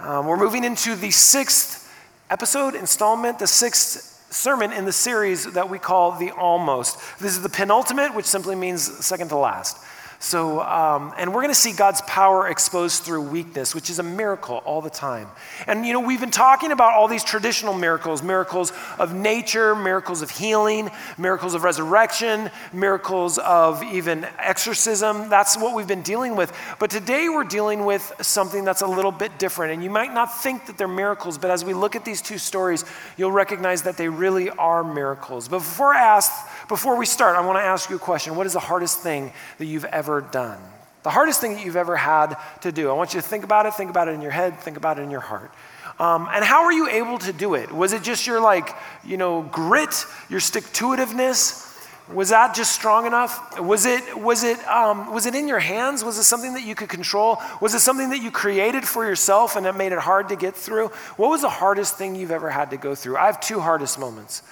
Um, we're moving into the sixth episode, installment, the sixth sermon in the series that we call the Almost. This is the penultimate, which simply means second to last. So, um, and we're going to see God's power exposed through weakness, which is a miracle all the time. And, you know, we've been talking about all these traditional miracles miracles of nature, miracles of healing, miracles of resurrection, miracles of even exorcism. That's what we've been dealing with. But today we're dealing with something that's a little bit different. And you might not think that they're miracles, but as we look at these two stories, you'll recognize that they really are miracles. But before I ask, before we start, I want to ask you a question. What is the hardest thing that you've ever done? The hardest thing that you've ever had to do. I want you to think about it, think about it in your head, think about it in your heart. Um, and how were you able to do it? Was it just your, like, you know, grit, your stick to itiveness? Was that just strong enough? Was it, was, it, um, was it in your hands? Was it something that you could control? Was it something that you created for yourself and it made it hard to get through? What was the hardest thing you've ever had to go through? I have two hardest moments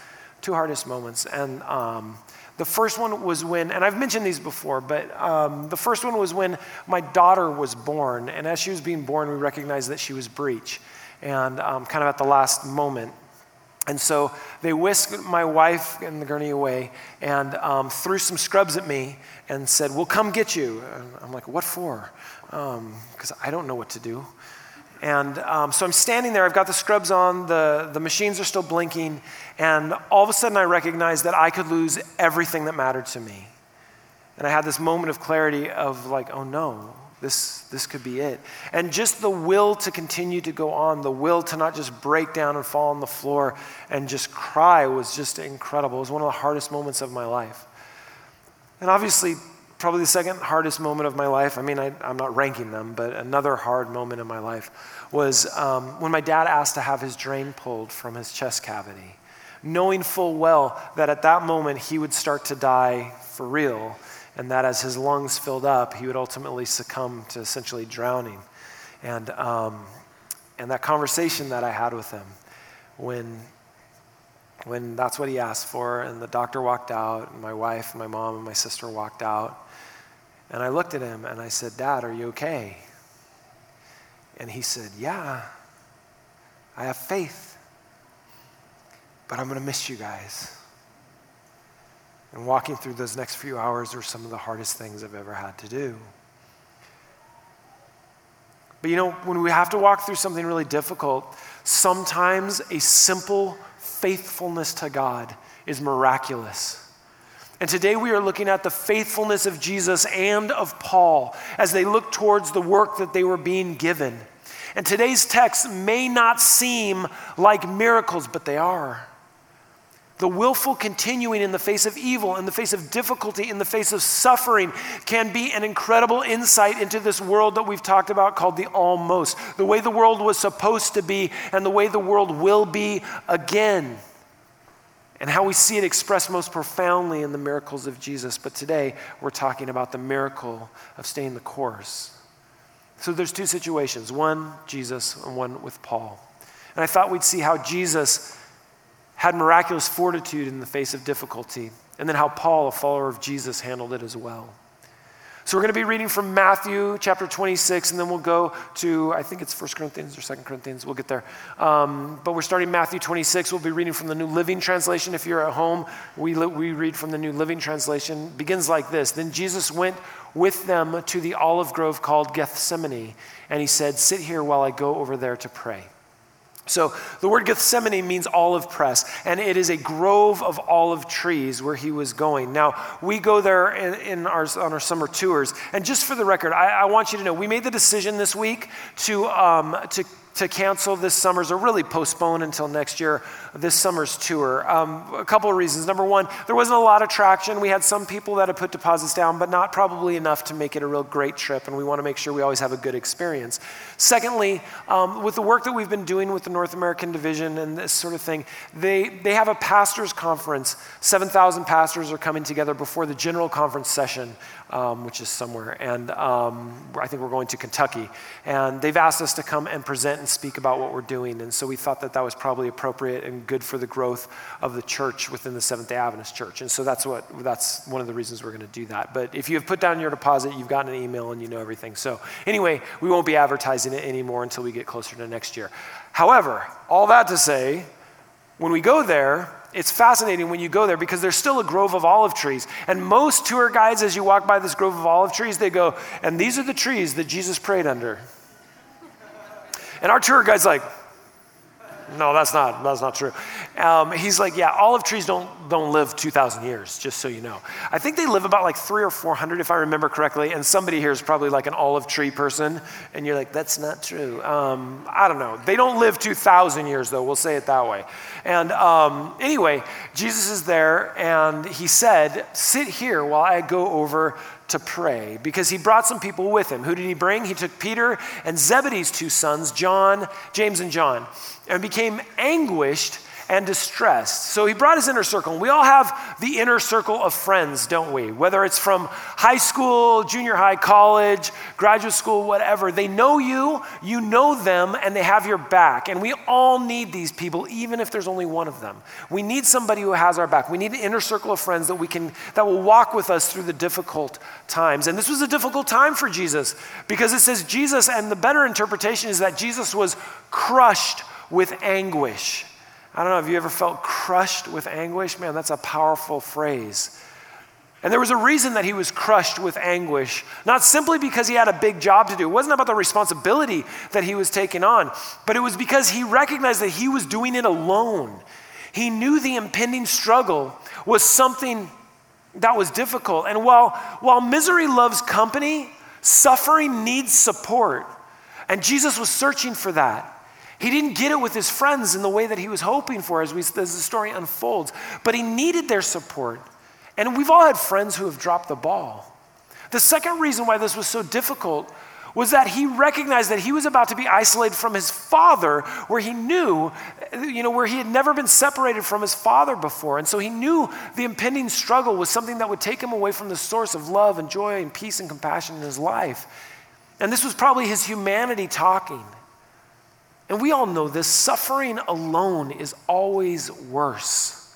two hardest moments. And um, the first one was when, and I've mentioned these before, but um, the first one was when my daughter was born. And as she was being born, we recognized that she was breech, and um, kind of at the last moment. And so they whisked my wife and the gurney away and um, threw some scrubs at me and said, We'll come get you. And I'm like, What for? Because um, I don't know what to do. And um, so I'm standing there, I've got the scrubs on, the, the machines are still blinking, and all of a sudden I recognize that I could lose everything that mattered to me. And I had this moment of clarity of like, oh no, this, this could be it. And just the will to continue to go on, the will to not just break down and fall on the floor and just cry was just incredible. It was one of the hardest moments of my life. And obviously, probably the second hardest moment of my life, I mean, I, am not ranking them, but another hard moment in my life was um, when my dad asked to have his drain pulled from his chest cavity, knowing full well that at that moment he would start to die for real, and that as his lungs filled up, he would ultimately succumb to essentially drowning. And, um, and that conversation that I had with him when when that's what he asked for, and the doctor walked out, and my wife, and my mom, and my sister walked out. And I looked at him and I said, Dad, are you okay? And he said, Yeah, I have faith, but I'm going to miss you guys. And walking through those next few hours were some of the hardest things I've ever had to do. But you know, when we have to walk through something really difficult, sometimes a simple faithfulness to God is miraculous. And today we are looking at the faithfulness of Jesus and of Paul as they look towards the work that they were being given. And today's text may not seem like miracles, but they are. The willful continuing in the face of evil, in the face of difficulty, in the face of suffering can be an incredible insight into this world that we've talked about called the almost. The way the world was supposed to be and the way the world will be again and how we see it expressed most profoundly in the miracles of Jesus. But today, we're talking about the miracle of staying the course. So there's two situations one, Jesus, and one with Paul. And I thought we'd see how Jesus had miraculous fortitude in the face of difficulty, and then how Paul, a follower of Jesus, handled it as well. So we're going to be reading from Matthew chapter 26, and then we'll go to, I think it's 1 Corinthians or 2 Corinthians. We'll get there. Um, but we're starting Matthew 26. We'll be reading from the New Living Translation. If you're at home, we, we read from the New Living Translation. It begins like this Then Jesus went with them to the olive grove called Gethsemane, and he said, Sit here while I go over there to pray. So the word Gethsemane means olive press, and it is a grove of olive trees where he was going. Now, we go there in, in our, on our summer tours, and just for the record, I, I, want you to know we made the decision this week to, um, to to cancel this summer's, or really postpone until next year, this summer's tour. Um, a couple of reasons. Number one, there wasn't a lot of traction. We had some people that had put deposits down, but not probably enough to make it a real great trip, and we want to make sure we always have a good experience. Secondly, um, with the work that we've been doing with the North American Division and this sort of thing, they, they have a pastors' conference. 7,000 pastors are coming together before the general conference session um, which is somewhere. And um, I think we're going to Kentucky. And they've asked us to come and present and speak about what we're doing. And so we thought that that was probably appropriate and good for the growth of the church within the Seventh day Adventist church. And so that's, what, that's one of the reasons we're going to do that. But if you have put down your deposit, you've gotten an email and you know everything. So anyway, we won't be advertising it anymore until we get closer to next year. However, all that to say, when we go there, it's fascinating when you go there because there's still a grove of olive trees. And most tour guides, as you walk by this grove of olive trees, they go, and these are the trees that Jesus prayed under. And our tour guide's like, no, that's not, that's not true. Um, he's like, yeah, olive trees don't, don't live 2,000 years, just so you know. I think they live about like three or 400, if I remember correctly. And somebody here is probably like an olive tree person. And you're like, that's not true. Um, I don't know. They don't live 2,000 years, though. We'll say it that way. And um, anyway, Jesus is there, and he said, sit here while I go over to pray because he brought some people with him. Who did he bring? He took Peter and Zebedee's two sons, John, James and John, and became anguished and distressed. So he brought his inner circle. And we all have the inner circle of friends, don't we? Whether it's from high school, junior high, college, graduate school, whatever. They know you, you know them, and they have your back. And we all need these people, even if there's only one of them. We need somebody who has our back. We need an inner circle of friends that we can that will walk with us through the difficult times. And this was a difficult time for Jesus because it says Jesus, and the better interpretation is that Jesus was crushed with anguish. I don't know, have you ever felt crushed with anguish? Man, that's a powerful phrase. And there was a reason that he was crushed with anguish, not simply because he had a big job to do. It wasn't about the responsibility that he was taking on, but it was because he recognized that he was doing it alone. He knew the impending struggle was something that was difficult. And while, while misery loves company, suffering needs support. And Jesus was searching for that. He didn't get it with his friends in the way that he was hoping for as, we, as the story unfolds, but he needed their support. And we've all had friends who have dropped the ball. The second reason why this was so difficult was that he recognized that he was about to be isolated from his father, where he knew, you know, where he had never been separated from his father before. And so he knew the impending struggle was something that would take him away from the source of love and joy and peace and compassion in his life. And this was probably his humanity talking. And we all know this suffering alone is always worse.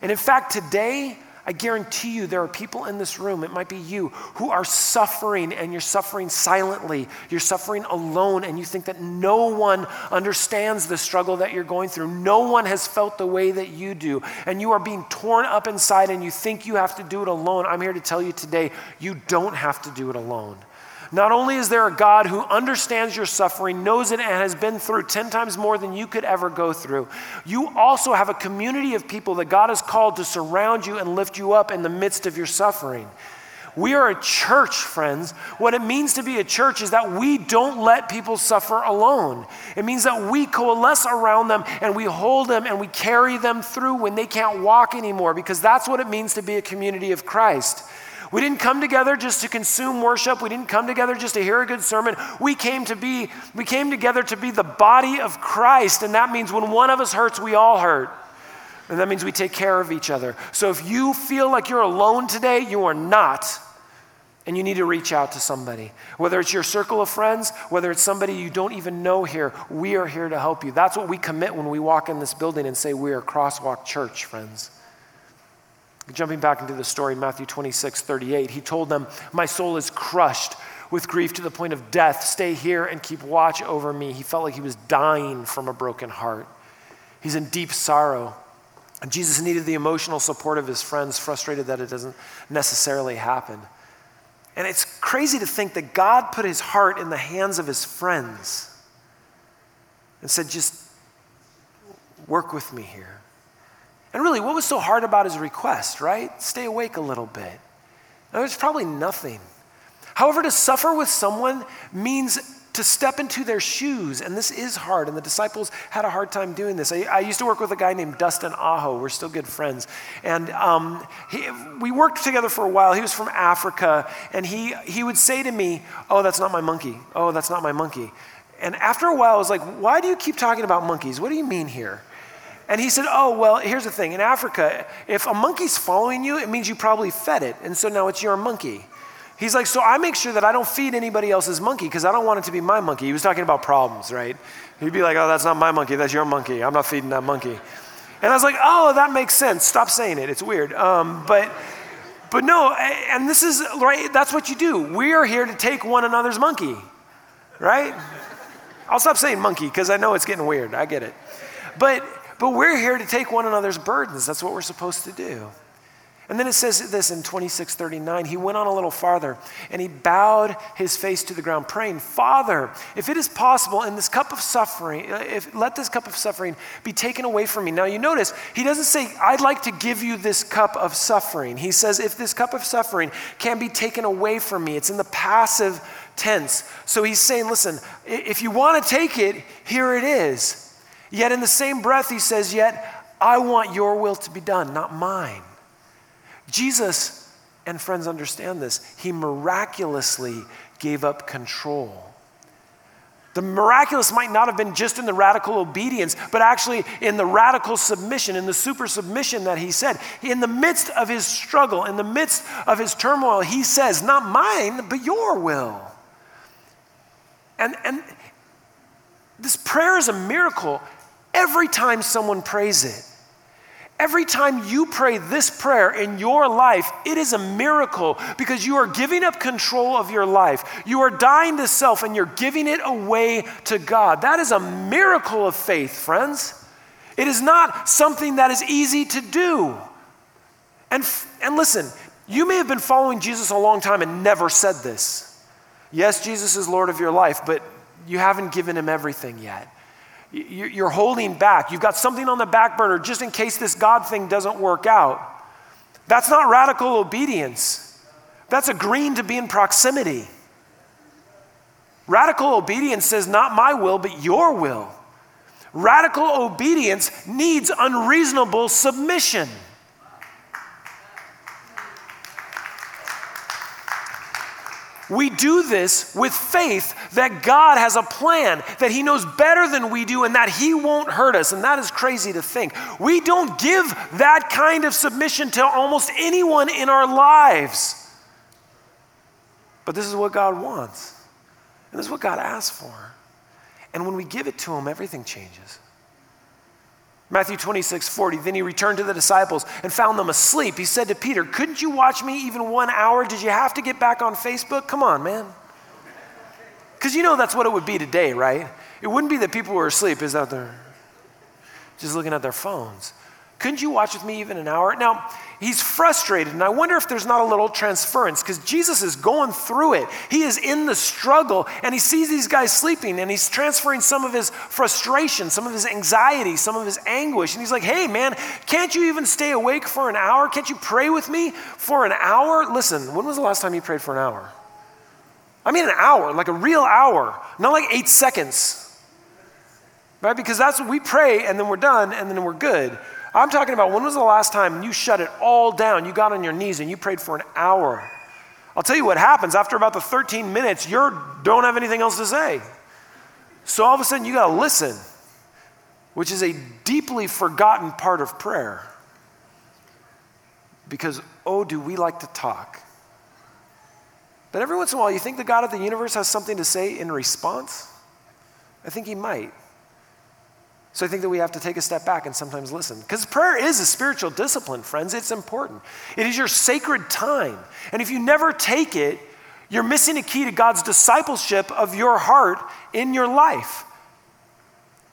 And in fact, today, I guarantee you there are people in this room, it might be you, who are suffering and you're suffering silently. You're suffering alone and you think that no one understands the struggle that you're going through. No one has felt the way that you do. And you are being torn up inside and you think you have to do it alone. I'm here to tell you today, you don't have to do it alone. Not only is there a God who understands your suffering, knows it, and has been through 10 times more than you could ever go through, you also have a community of people that God has called to surround you and lift you up in the midst of your suffering. We are a church, friends. What it means to be a church is that we don't let people suffer alone. It means that we coalesce around them and we hold them and we carry them through when they can't walk anymore because that's what it means to be a community of Christ. We didn't come together just to consume worship. We didn't come together just to hear a good sermon. We came to be we came together to be the body of Christ, and that means when one of us hurts, we all hurt. And that means we take care of each other. So if you feel like you're alone today, you are not. And you need to reach out to somebody. Whether it's your circle of friends, whether it's somebody you don't even know here, we are here to help you. That's what we commit when we walk in this building and say we are Crosswalk Church, friends. Jumping back into the story, Matthew 26, 38, he told them, My soul is crushed with grief to the point of death. Stay here and keep watch over me. He felt like he was dying from a broken heart. He's in deep sorrow. And Jesus needed the emotional support of his friends, frustrated that it doesn't necessarily happen. And it's crazy to think that God put his heart in the hands of his friends and said, Just work with me here. And really, what was so hard about his request, right? Stay awake a little bit. Now, there's probably nothing. However, to suffer with someone means to step into their shoes, and this is hard, and the disciples had a hard time doing this. I, I used to work with a guy named Dustin Aho. We're still good friends. And um, he, we worked together for a while. He was from Africa, and he, he would say to me, Oh, that's not my monkey. Oh, that's not my monkey. And after a while, I was like, Why do you keep talking about monkeys? What do you mean here? And he said, Oh, well, here's the thing. In Africa, if a monkey's following you, it means you probably fed it. And so now it's your monkey. He's like, so I make sure that I don't feed anybody else's monkey because I don't want it to be my monkey. He was talking about problems, right? He'd be like, oh, that's not my monkey, that's your monkey. I'm not feeding that monkey. And I was like, oh, that makes sense. Stop saying it. It's weird. Um, but, but no, and this is, right, that's what you do. We are here to take one another's monkey, right? I'll stop saying monkey because I know it's getting weird. I get it. But, but we're here to take one another's burdens. That's what we're supposed to do. And then it says this in 2639. He went on a little farther and he bowed his face to the ground, praying, Father, if it is possible, in this cup of suffering, if, let this cup of suffering be taken away from me. Now you notice, he doesn't say, I'd like to give you this cup of suffering. He says, if this cup of suffering can be taken away from me. It's in the passive tense. So he's saying, listen, if you want to take it, here it is. Yet in the same breath, he says, Yet I want your will to be done, not mine. Jesus, and friends understand this, he miraculously gave up control. The miraculous might not have been just in the radical obedience, but actually in the radical submission, in the super submission that he said. In the midst of his struggle, in the midst of his turmoil, he says, Not mine, but your will. And, and this prayer is a miracle every time someone prays it. Every time you pray this prayer in your life, it is a miracle because you are giving up control of your life. You are dying to self and you're giving it away to God. That is a miracle of faith, friends. It is not something that is easy to do. And, and listen, you may have been following Jesus a long time and never said this. Yes, Jesus is Lord of your life, but you haven't given him everything yet. You're holding back. You've got something on the back burner just in case this God thing doesn't work out. That's not radical obedience. That's agreeing to be in proximity. Radical obedience says, Not my will, but your will. Radical obedience needs unreasonable submission. We do this with faith that God has a plan, that He knows better than we do, and that He won't hurt us. And that is crazy to think. We don't give that kind of submission to almost anyone in our lives. But this is what God wants, and this is what God asks for. And when we give it to Him, everything changes. Matthew 26, 40. Then he returned to the disciples and found them asleep. He said to Peter, Couldn't you watch me even one hour? Did you have to get back on Facebook? Come on, man. Because you know that's what it would be today, right? It wouldn't be that people were asleep, is out there just looking at their phones. Couldn't you watch with me even an hour? Now, he's frustrated, and I wonder if there's not a little transference because Jesus is going through it. He is in the struggle, and he sees these guys sleeping, and he's transferring some of his frustration, some of his anxiety, some of his anguish. And he's like, hey, man, can't you even stay awake for an hour? Can't you pray with me for an hour? Listen, when was the last time you prayed for an hour? I mean, an hour, like a real hour, not like eight seconds. Right? Because that's what we pray, and then we're done, and then we're good. I'm talking about when was the last time you shut it all down? You got on your knees and you prayed for an hour. I'll tell you what happens after about the 13 minutes, you don't have anything else to say. So all of a sudden, you got to listen, which is a deeply forgotten part of prayer. Because, oh, do we like to talk. But every once in a while, you think the God of the universe has something to say in response? I think he might. So I think that we have to take a step back and sometimes listen. Because prayer is a spiritual discipline, friends. It's important. It is your sacred time. And if you never take it, you're missing a key to God's discipleship of your heart in your life.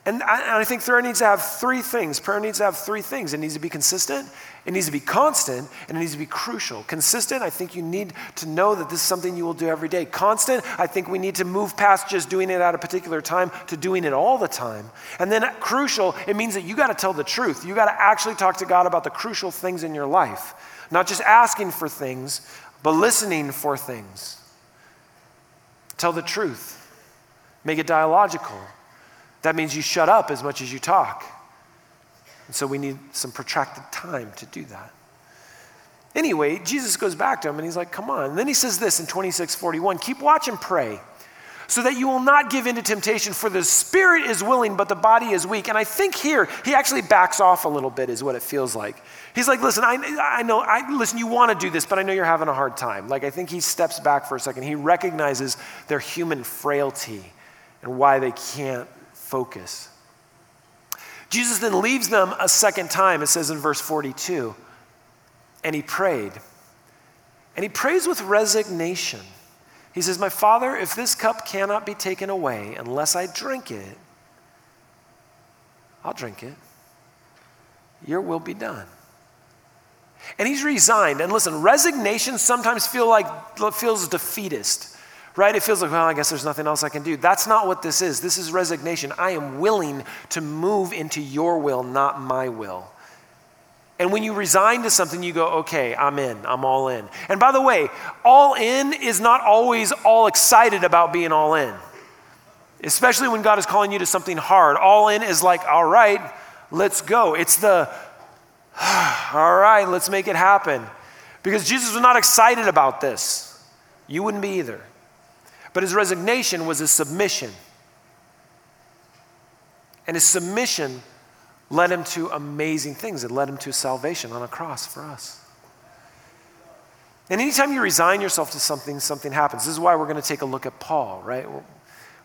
And I, and I, think prayer needs to have three things. Prayer needs to have three things. It needs to be consistent, it needs to be constant, and it needs to be crucial. Consistent, I think you need to know that this is something you will do every day. Constant, I think we need to move past just doing it at a particular time to doing it all the time. And then crucial, it means that you got to tell the truth. You got to actually talk to God about the crucial things in your life. Not just asking for things, but listening for things. Tell the truth. Make it dialogical. That means you shut up as much as you talk. And so we need some protracted time to do that. Anyway, Jesus goes back to him and he's like, come on. And then he says this in 2641 keep watch and pray so that you will not give in to temptation, for the spirit is willing, but the body is weak. And I think here, he actually backs off a little bit, is what it feels like. He's like, listen, I, I know, I, listen, you want to do this, but I know you're having a hard time. Like, I think he steps back for a second. He recognizes their human frailty and why they can't focus. Jesus then leaves them a second time, it says in verse 42, and he prayed. And he prays with resignation. He says, My Father, if this cup cannot be taken away unless I drink it, I'll drink it. Your will be done. And he's resigned. And listen, resignation sometimes feel like feels defeatist, right? It feels like, well, I guess there's nothing else I can do. That's not what this is. This is resignation. I am willing to move into your will, not my will. And when you resign to something, you go, okay, I'm in, I'm all in. And by the way, all in is not always all excited about being all in, especially when God is calling you to something hard. All in is like, all right, let's go. It's the, all right, let's make it happen. Because Jesus was not excited about this. You wouldn't be either. But his resignation was his submission. And his submission led him to amazing things. It led him to salvation on a cross for us. And anytime you resign yourself to something, something happens. This is why we're going to take a look at Paul, right?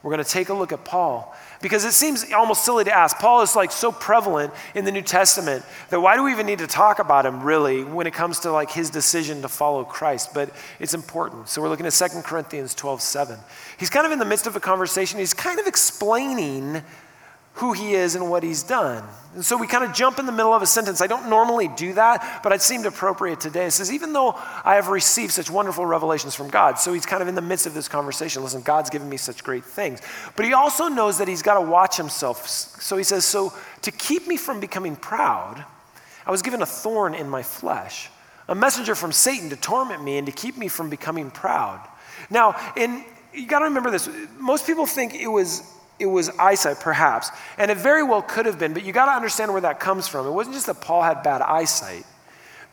We're, going to take a look at Paul because it seems almost silly to ask. Paul is like so prevalent in the New Testament that why do we even need to talk about him really when it comes to like his decision to follow Christ? But it's important. So we're looking at 2 Corinthians 12 7. He's kind of in the midst of a conversation. He's kind of explaining who he is and what he's done. And so we kind of jump in the middle of a sentence. I don't normally do that, but it seemed appropriate today. It says, Even though I have received such wonderful revelations from God, so he's kind of in the midst of this conversation. Listen, God's given me such great things. But he also knows that he's got to watch himself. So he says, So to keep me from becoming proud, I was given a thorn in my flesh, a messenger from Satan to torment me and to keep me from becoming proud. Now, in, you got to remember this. Most people think it was it was eyesight, perhaps. And it very well could have been, but you got to understand where that comes from. It wasn't just that Paul had bad eyesight,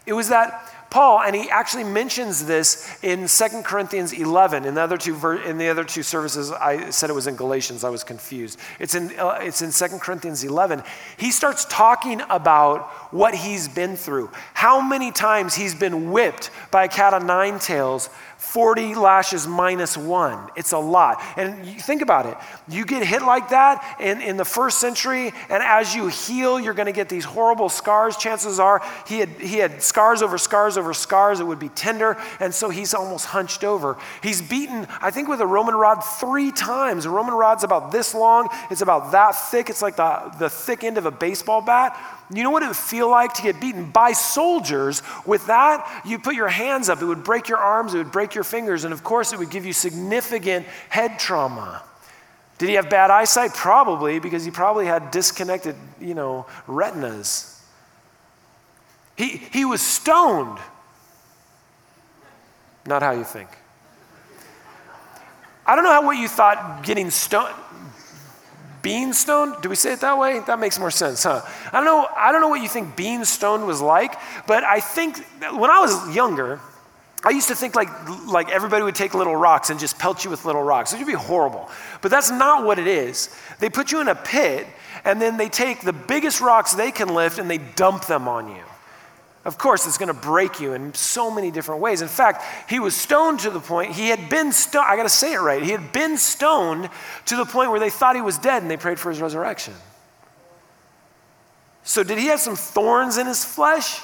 it was that Paul, and he actually mentions this in 2 Corinthians 11. In the other two, ver- in the other two services, I said it was in Galatians. I was confused. It's in, uh, it's in 2 Corinthians 11. He starts talking about what he's been through, how many times he's been whipped by a cat of nine tails 40 lashes minus one. It's a lot. And you think about it. You get hit like that in, in the first century, and as you heal, you're going to get these horrible scars. Chances are he had, he had scars over scars over scars. It would be tender, and so he's almost hunched over. He's beaten, I think, with a Roman rod three times. A Roman rod's about this long, it's about that thick. It's like the, the thick end of a baseball bat. You know what it would feel like to get beaten by soldiers? With that, you put your hands up, it would break your arms, it would break your fingers, and of course, it would give you significant head trauma. Did he have bad eyesight? Probably, because he probably had disconnected, you know, retinas. He, he was stoned. Not how you think. I don't know how what you thought getting stoned being stoned do we say it that way that makes more sense huh i don't know i don't know what you think being stoned was like but i think when i was younger I used to think like, like everybody would take little rocks and just pelt you with little rocks. It would be horrible. But that's not what it is. They put you in a pit and then they take the biggest rocks they can lift and they dump them on you. Of course, it's going to break you in so many different ways. In fact, he was stoned to the point, he had been stoned, I got to say it right, he had been stoned to the point where they thought he was dead and they prayed for his resurrection. So, did he have some thorns in his flesh?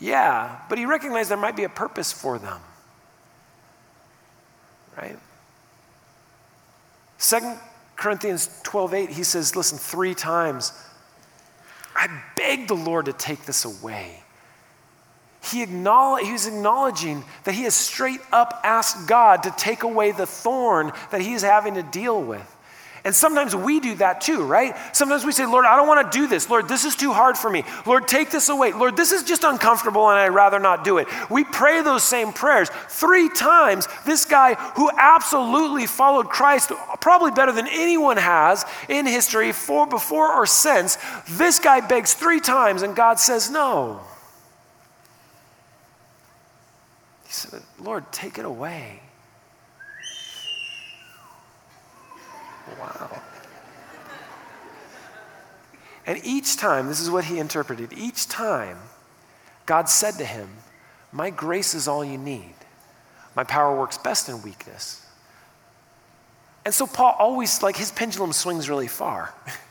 Yeah, but he recognized there might be a purpose for them. Right? Second Corinthians 12 8, he says, Listen, three times, I beg the Lord to take this away he, acknowledge, acknowledging that he has straight up asked God to take away the thorn that he is having to deal with. And sometimes we do that too, right? Sometimes we say, Lord, I don't want to do this. Lord, this is too hard for me. Lord, take this away. Lord, this is just uncomfortable and I'd rather not do it. We pray those same prayers. Three times, this guy who absolutely followed Christ, probably better than anyone has in history, for, before or since, this guy begs three times and God says no. He Lord, take it away. Wow. And each time, this is what he interpreted, each time God said to him, My grace is all you need. My power works best in weakness. And so Paul always, like, his pendulum swings really far.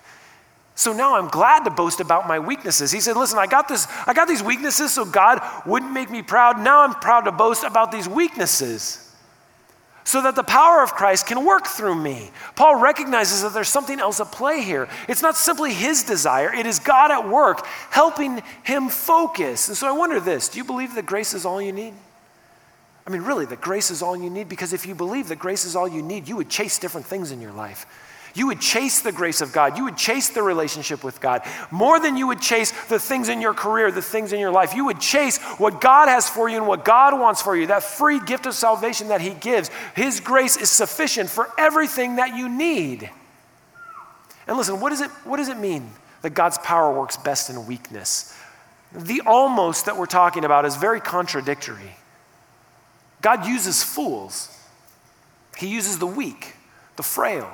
So now I'm glad to boast about my weaknesses. He said, "Listen, I got this I got these weaknesses so God wouldn't make me proud. Now I'm proud to boast about these weaknesses." So that the power of Christ can work through me. Paul recognizes that there's something else at play here. It's not simply his desire, it is God at work helping him focus. And so I wonder this do you believe that grace is all you need? I mean, really, that grace is all you need? Because if you believe that grace is all you need, you would chase different things in your life. You would chase the grace of God. You would chase the relationship with God more than you would chase the things in your career, the things in your life. You would chase what God has for you and what God wants for you, that free gift of salvation that He gives. His grace is sufficient for everything that you need. And listen, what does it, what does it mean that God's power works best in weakness? The almost that we're talking about is very contradictory. God uses fools, He uses the weak, the frail.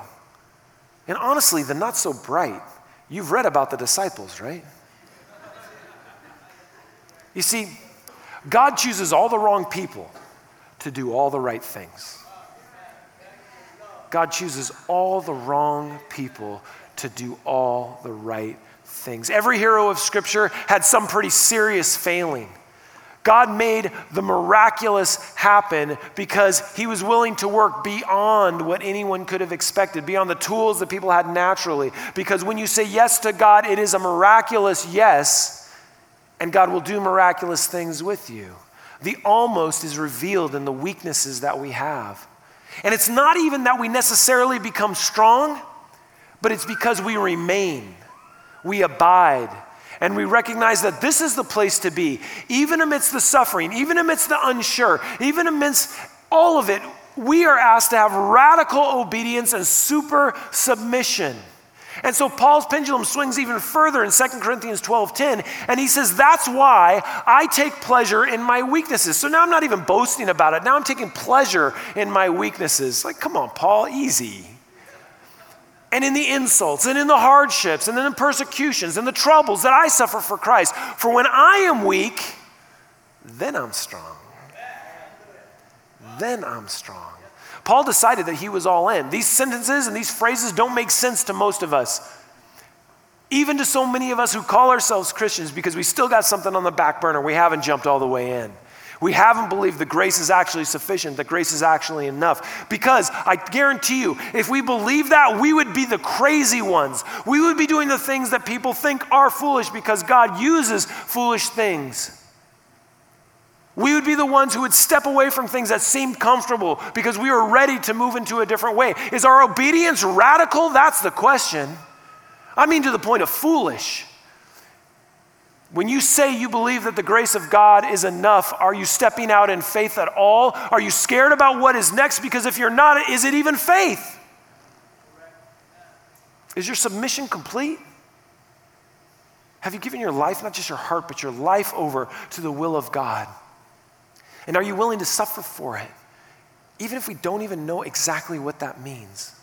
And honestly, the not so bright. You've read about the disciples, right? You see, God chooses all the wrong people to do all the right things. God chooses all the wrong people to do all the right things. Every hero of Scripture had some pretty serious failing. God made the miraculous happen because he was willing to work beyond what anyone could have expected, beyond the tools that people had naturally. Because when you say yes to God, it is a miraculous yes, and God will do miraculous things with you. The almost is revealed in the weaknesses that we have. And it's not even that we necessarily become strong, but it's because we remain, we abide and we recognize that this is the place to be, even amidst the suffering, even amidst the unsure, even amidst all of it, we are asked to have radical obedience and super submission. And so Paul's pendulum swings even further in 2 Corinthians 12:10, and he says, That's why I take pleasure in my weaknesses. So now I'm not even boasting about it. Now I'm taking pleasure in my weaknesses. Like, come on, Paul, easy and in the insults and in the hardships and in the persecutions and the troubles that I suffer for Christ. For when I am weak, then I'm strong. Then I'm strong. Paul decided that he was all in. These sentences and these phrases don't make sense to most of us. Even to so many of us who call ourselves Christians because we still got something on the back burner. We haven't jumped all the way in. We haven't believed that grace is actually sufficient, that grace is actually enough. Because I guarantee you, if we believe that, we would be the crazy ones. We would be doing the things that people think are foolish because God uses foolish things. We would be the ones who would step away from things that seemed comfortable because we were ready to move into a different way. Is our obedience radical? That's the question. I mean, to the point of foolish. When you say you believe that the grace of God is enough, are you stepping out in faith at all? Are you scared about what is next? Because if you're not, is it even faith? Is your submission complete? Have you given your life, not just your heart, but your life over to the will of God? And are you willing to suffer for it, even if we don't even know exactly what that means?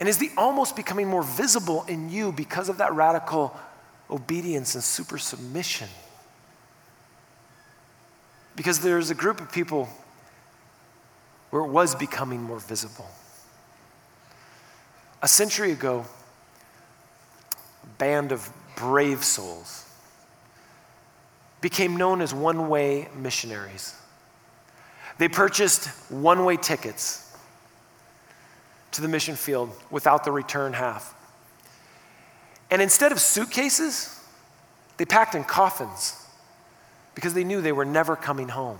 And is the almost becoming more visible in you because of that radical obedience and super submission. Because there's a group of people where it was becoming more visible. A century ago, a band of brave souls became known as one way missionaries. They purchased one way tickets to the mission field without the return half. And instead of suitcases, they packed in coffins because they knew they were never coming home.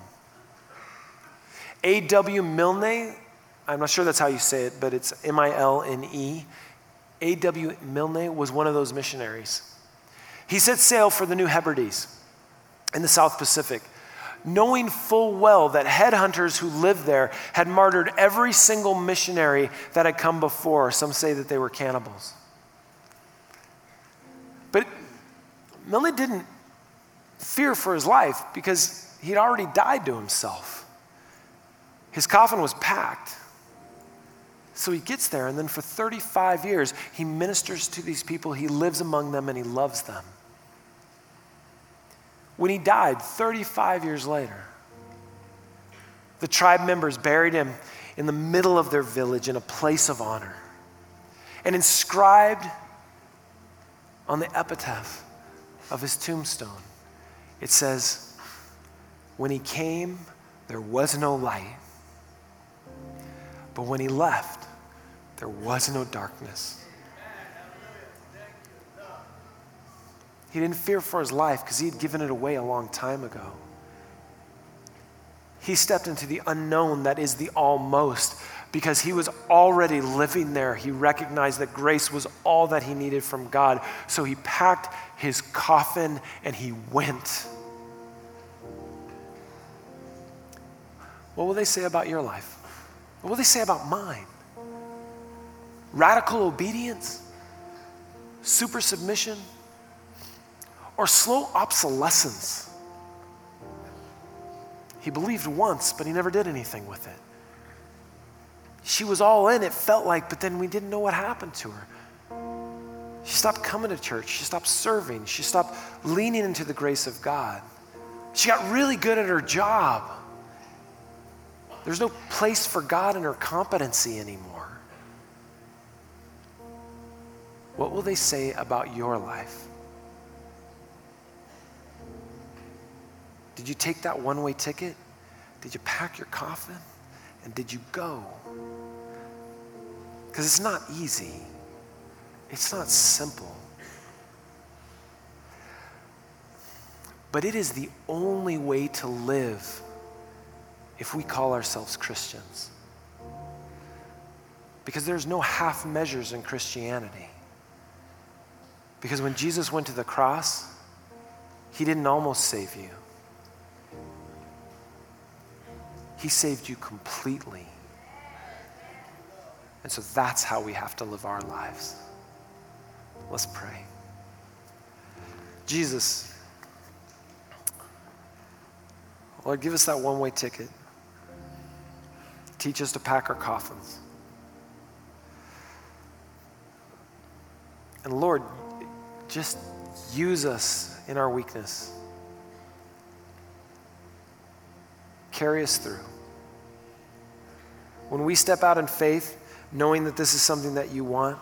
A.W. Milne, I'm not sure that's how you say it, but it's M I L N E. A.W. Milne was one of those missionaries. He set sail for the New Hebrides in the South Pacific, knowing full well that headhunters who lived there had martyred every single missionary that had come before. Some say that they were cannibals. But Milne didn't fear for his life because he'd already died to himself. His coffin was packed. So he gets there, and then for 35 years, he ministers to these people, he lives among them, and he loves them. When he died, 35 years later, the tribe members buried him in the middle of their village in a place of honor. And inscribed on the epitaph of his tombstone, it says, When he came, there was no light. But when he left, there was no darkness. He didn't fear for his life because he had given it away a long time ago. He stepped into the unknown that is the almost because he was already living there. He recognized that grace was all that he needed from God. So he packed his coffin and he went. What will they say about your life? What will they say about mine? Radical obedience? Super submission? Or slow obsolescence? He believed once, but he never did anything with it. She was all in, it felt like, but then we didn't know what happened to her. She stopped coming to church. She stopped serving. She stopped leaning into the grace of God. She got really good at her job. There's no place for God in her competency anymore. What will they say about your life? Did you take that one way ticket? Did you pack your coffin? And did you go? Because it's not easy, it's not simple. But it is the only way to live if we call ourselves Christians. Because there's no half measures in Christianity. Because when Jesus went to the cross, he didn't almost save you. He saved you completely. And so that's how we have to live our lives. Let's pray. Jesus, Lord, give us that one way ticket. Teach us to pack our coffins. And Lord, just use us in our weakness. Carry us through. When we step out in faith, knowing that this is something that you want,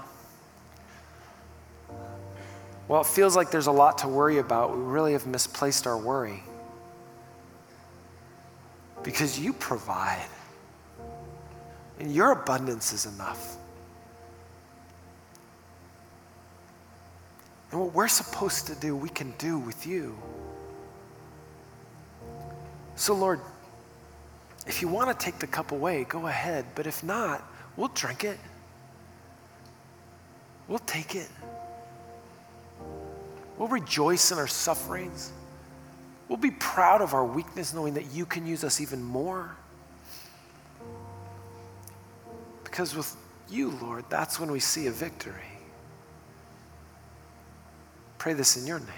well, it feels like there's a lot to worry about. We really have misplaced our worry. Because you provide, and your abundance is enough. And what we're supposed to do, we can do with you. So, Lord, if you want to take the cup away, go ahead. But if not, we'll drink it. We'll take it. We'll rejoice in our sufferings. We'll be proud of our weakness, knowing that you can use us even more. Because with you, Lord, that's when we see a victory. Pray this in your name.